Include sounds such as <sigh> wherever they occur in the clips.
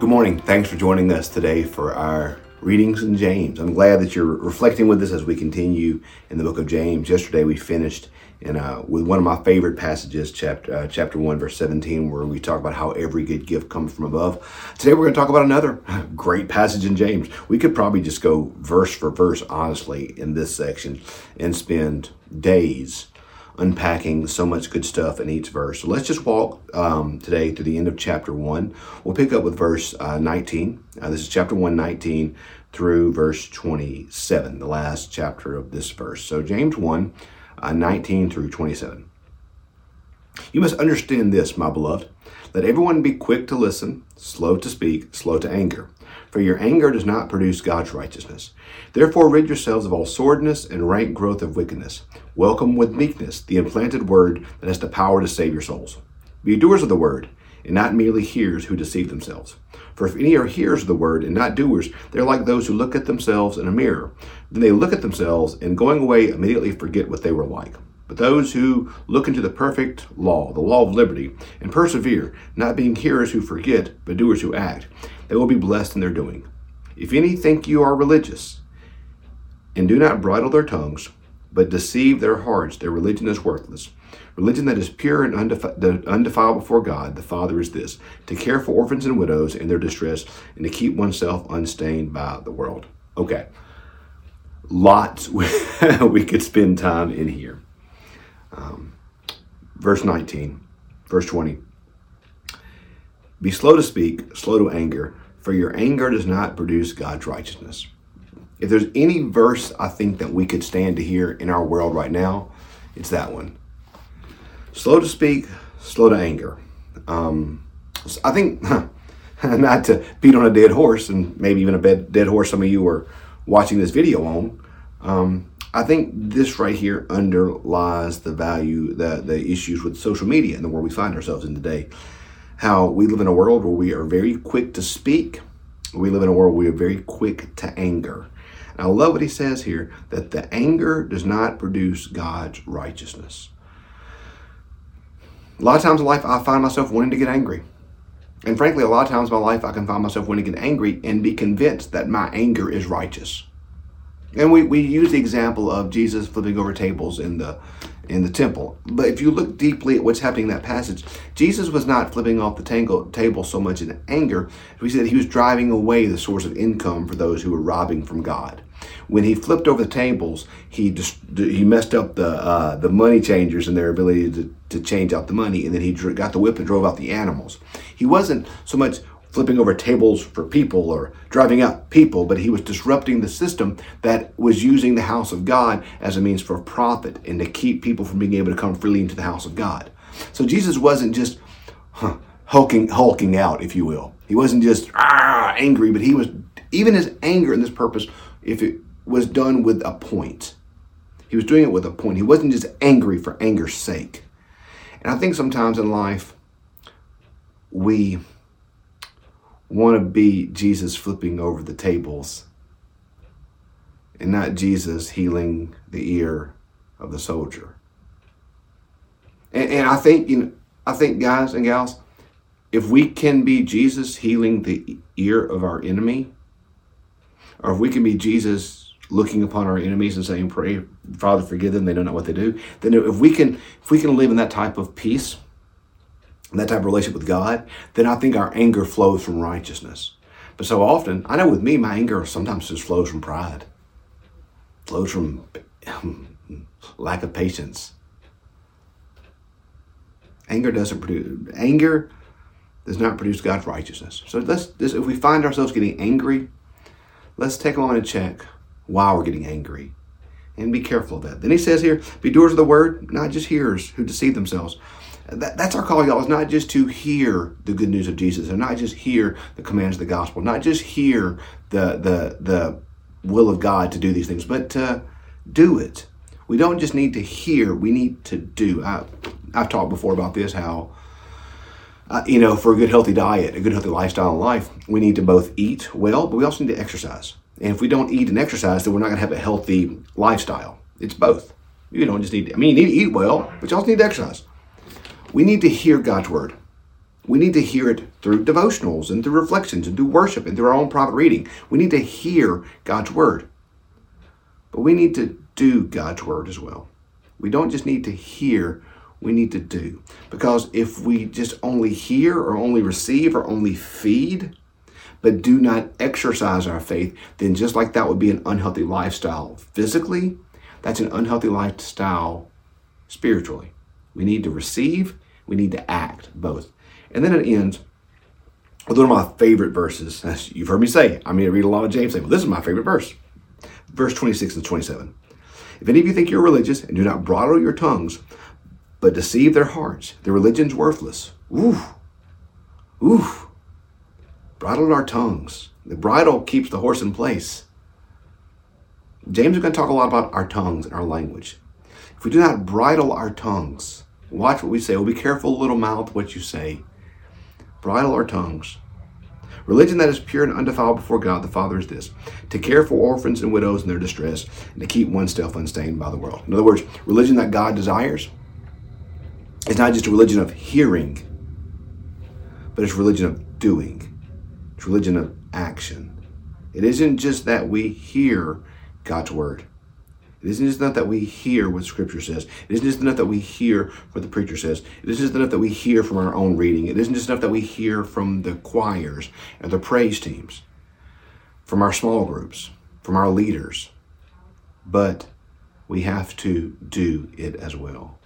Good morning. Thanks for joining us today for our readings in James. I'm glad that you're reflecting with us as we continue in the book of James. Yesterday we finished in uh, with one of my favorite passages, chapter uh, chapter one, verse 17, where we talk about how every good gift comes from above. Today we're going to talk about another <laughs> great passage in James. We could probably just go verse for verse, honestly, in this section and spend days unpacking so much good stuff in each verse. So let's just walk um, today to the end of chapter 1. We'll pick up with verse uh, 19. Uh, this is chapter 1, 19 through verse 27, the last chapter of this verse. So James 1, uh, 19 through 27. You must understand this, my beloved. Let everyone be quick to listen, slow to speak, slow to anger. For your anger does not produce God's righteousness. Therefore, rid yourselves of all sordidness and rank growth of wickedness. Welcome with meekness the implanted word that has the power to save your souls. Be doers of the word, and not merely hearers who deceive themselves. For if any are hearers of the word and not doers, they're like those who look at themselves in a mirror. Then they look at themselves and going away immediately forget what they were like. But those who look into the perfect law, the law of liberty, and persevere, not being hearers who forget, but doers who act, they will be blessed in their doing. If any think you are religious, and do not bridle their tongues, but deceive their hearts, their religion is worthless. Religion that is pure and undefi- undefiled before God, the Father, is this to care for orphans and widows in their distress, and to keep oneself unstained by the world. Okay. Lots <laughs> we could spend time in here. Um, verse 19, verse 20. Be slow to speak, slow to anger, for your anger does not produce God's righteousness. If there's any verse I think that we could stand to hear in our world right now, it's that one. Slow to speak, slow to anger. Um, I think, <laughs> not to beat on a dead horse, and maybe even a dead horse some of you are watching this video on, um, I think this right here underlies the value, that the issues with social media and the world we find ourselves in today how we live in a world where we are very quick to speak. We live in a world where we are very quick to anger. And I love what he says here that the anger does not produce God's righteousness. A lot of times in life, I find myself wanting to get angry. And frankly, a lot of times in my life, I can find myself wanting to get angry and be convinced that my anger is righteous. And we, we use the example of Jesus flipping over tables in the in the temple. But if you look deeply at what's happening in that passage, Jesus was not flipping off the tangle, table so much in anger. We said he was driving away the source of income for those who were robbing from God. When he flipped over the tables, he just he messed up the uh, the money changers and their ability to, to change out the money, and then he got the whip and drove out the animals. He wasn't so much flipping over tables for people or driving out people, but he was disrupting the system that was using the house of God as a means for profit and to keep people from being able to come freely into the house of God. So Jesus wasn't just huh, hulking, hulking out, if you will. He wasn't just ah, angry, but he was, even his anger in this purpose, if it was done with a point, he was doing it with a point. He wasn't just angry for anger's sake. And I think sometimes in life, we want to be Jesus flipping over the tables and not Jesus healing the ear of the soldier. And, and I think, you know, I think, guys and gals, if we can be Jesus healing the ear of our enemy, or if we can be Jesus looking upon our enemies and saying, "Pray, Father, forgive them; they don't know what they do." Then, if we can, if we can live in that type of peace, that type of relationship with God, then I think our anger flows from righteousness. But so often, I know with me, my anger sometimes just flows from pride, flows from um, lack of patience. Anger doesn't produce anger does not produce God's righteousness. So let's if we find ourselves getting angry, let's take a moment and check why we're getting angry. And be careful of that. Then he says here, be doers of the word, not just hearers who deceive themselves. That, that's our call, y'all, is not just to hear the good news of Jesus, and not just hear the commands of the gospel, not just hear the, the, the will of God to do these things, but to do it. We don't just need to hear, we need to do. I, I've talked before about this, how, uh, you know, for a good healthy diet, a good healthy lifestyle in life, we need to both eat well, but we also need to exercise. And if we don't eat and exercise, then we're not going to have a healthy lifestyle. It's both. You don't just need, to, I mean, you need to eat well, but you also need to exercise. We need to hear God's word. We need to hear it through devotionals and through reflections and through worship and through our own private reading. We need to hear God's word. But we need to do God's word as well. We don't just need to hear, we need to do. Because if we just only hear or only receive or only feed, but do not exercise our faith, then just like that would be an unhealthy lifestyle physically, that's an unhealthy lifestyle spiritually. We need to receive, we need to act both. And then it ends with one of my favorite verses. As you've heard me say, I'm going to read a lot of James, say, well, this is my favorite verse. Verse 26 and 27. If any of you think you're religious and do not bridle your tongues, but deceive their hearts, their religion's worthless. Oof. Oof. Bridle our tongues. The bridle keeps the horse in place. James is going to talk a lot about our tongues and our language. If we do not bridle our tongues, watch what we say. Well, be careful, little mouth, what you say. Bridle our tongues. Religion that is pure and undefiled before God the Father is this to care for orphans and widows in their distress and to keep oneself unstained by the world. In other words, religion that God desires is not just a religion of hearing, but it's a religion of doing, it's a religion of action. It isn't just that we hear God's word. It isn't just enough that we hear what Scripture says. It isn't just enough that we hear what the preacher says. It isn't just enough that we hear from our own reading. It isn't just enough that we hear from the choirs and the praise teams, from our small groups, from our leaders. But we have to do it as well.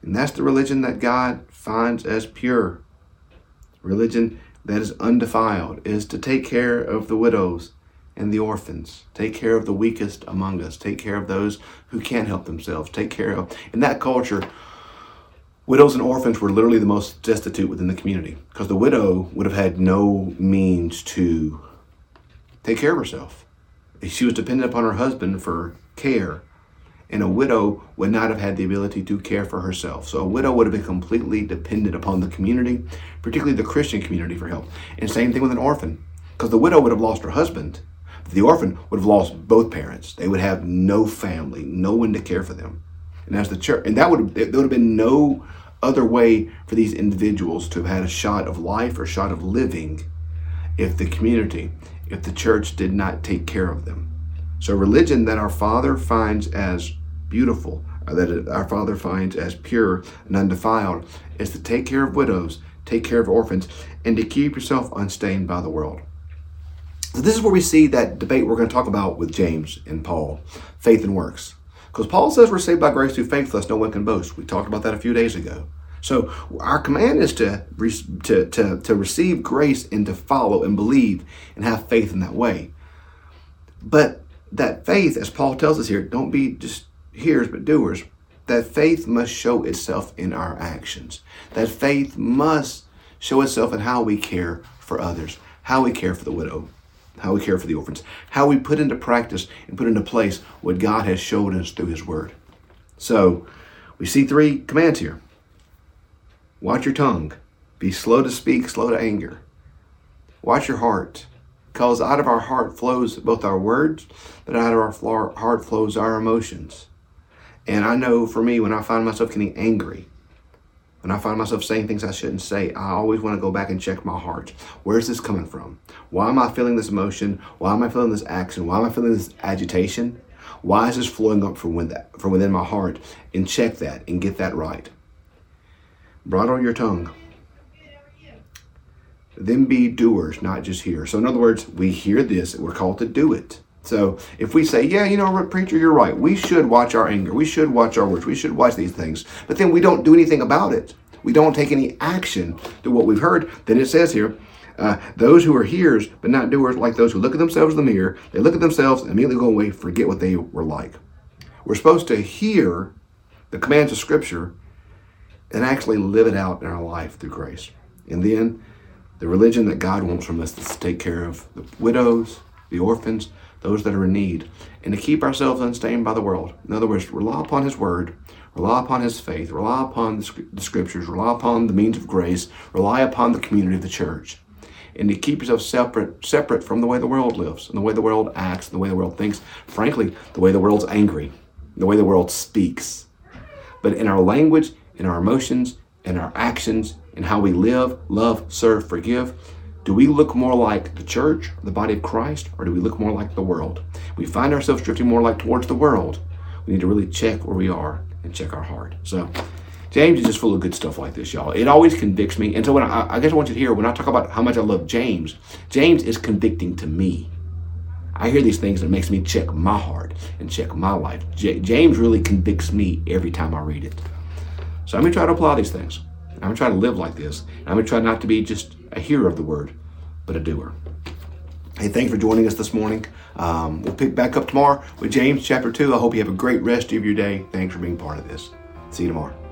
And that's the religion that God finds as pure. Religion that is undefiled is to take care of the widows and the orphans. Take care of the weakest among us. Take care of those who can't help themselves. Take care of, in that culture, widows and orphans were literally the most destitute within the community because the widow would have had no means to take care of herself. She was dependent upon her husband for care, and a widow would not have had the ability to care for herself. So a widow would have been completely dependent upon the community, particularly the Christian community, for help. And same thing with an orphan, because the widow would have lost her husband the orphan would have lost both parents. They would have no family, no one to care for them. And as the church, and that would have, there would have been no other way for these individuals to have had a shot of life or shot of living if the community, if the church did not take care of them. So religion that our Father finds as beautiful, that our Father finds as pure and undefiled, is to take care of widows, take care of orphans, and to keep yourself unstained by the world. So this is where we see that debate we're going to talk about with James and Paul, faith and works. Because Paul says we're saved by grace through faith, thus no one can boast. We talked about that a few days ago. So our command is to, to, to, to receive grace and to follow and believe and have faith in that way. But that faith, as Paul tells us here, don't be just hearers but doers. That faith must show itself in our actions. That faith must show itself in how we care for others, how we care for the widow, how we care for the orphans, how we put into practice and put into place what God has showed us through His Word. So, we see three commands here watch your tongue, be slow to speak, slow to anger. Watch your heart, because out of our heart flows both our words, but out of our heart flows our emotions. And I know for me, when I find myself getting angry, when I find myself saying things I shouldn't say, I always want to go back and check my heart. Where's this coming from? Why am I feeling this emotion? Why am I feeling this action? Why am I feeling this agitation? Why is this flowing up from within, from within my heart? And check that and get that right. Bridle your tongue. Then be doers, not just hearers. So, in other words, we hear this, we're called to do it. So if we say, yeah, you know, preacher, you're right. We should watch our anger. We should watch our words. We should watch these things. But then we don't do anything about it. We don't take any action to what we've heard. Then it says here, uh, those who are hearers but not doers, like those who look at themselves in the mirror, they look at themselves and immediately go away, forget what they were like. We're supposed to hear the commands of Scripture and actually live it out in our life through grace. And then the religion that God wants from us is to take care of the widows, the orphans, those that are in need, and to keep ourselves unstained by the world. In other words, rely upon His Word, rely upon His faith, rely upon the Scriptures, rely upon the means of grace, rely upon the community of the church, and to keep yourself separate, separate from the way the world lives, and the way the world acts, and the way the world thinks. Frankly, the way the world's angry, the way the world speaks. But in our language, in our emotions, in our actions, in how we live, love, serve, forgive, do we look more like the church, the body of Christ, or do we look more like the world? We find ourselves drifting more like towards the world. We need to really check where we are and check our heart. So, James is just full of good stuff like this, y'all. It always convicts me. And so, when I, I guess I want you to hear when I talk about how much I love James, James is convicting to me. I hear these things and it makes me check my heart and check my life. J- James really convicts me every time I read it. So I'm going to try to apply these things. I'm going to try to live like this. And I'm going to try not to be just a hearer of the word, but a doer. Hey, thanks for joining us this morning. Um, we'll pick back up tomorrow with James chapter 2. I hope you have a great rest of your day. Thanks for being part of this. See you tomorrow.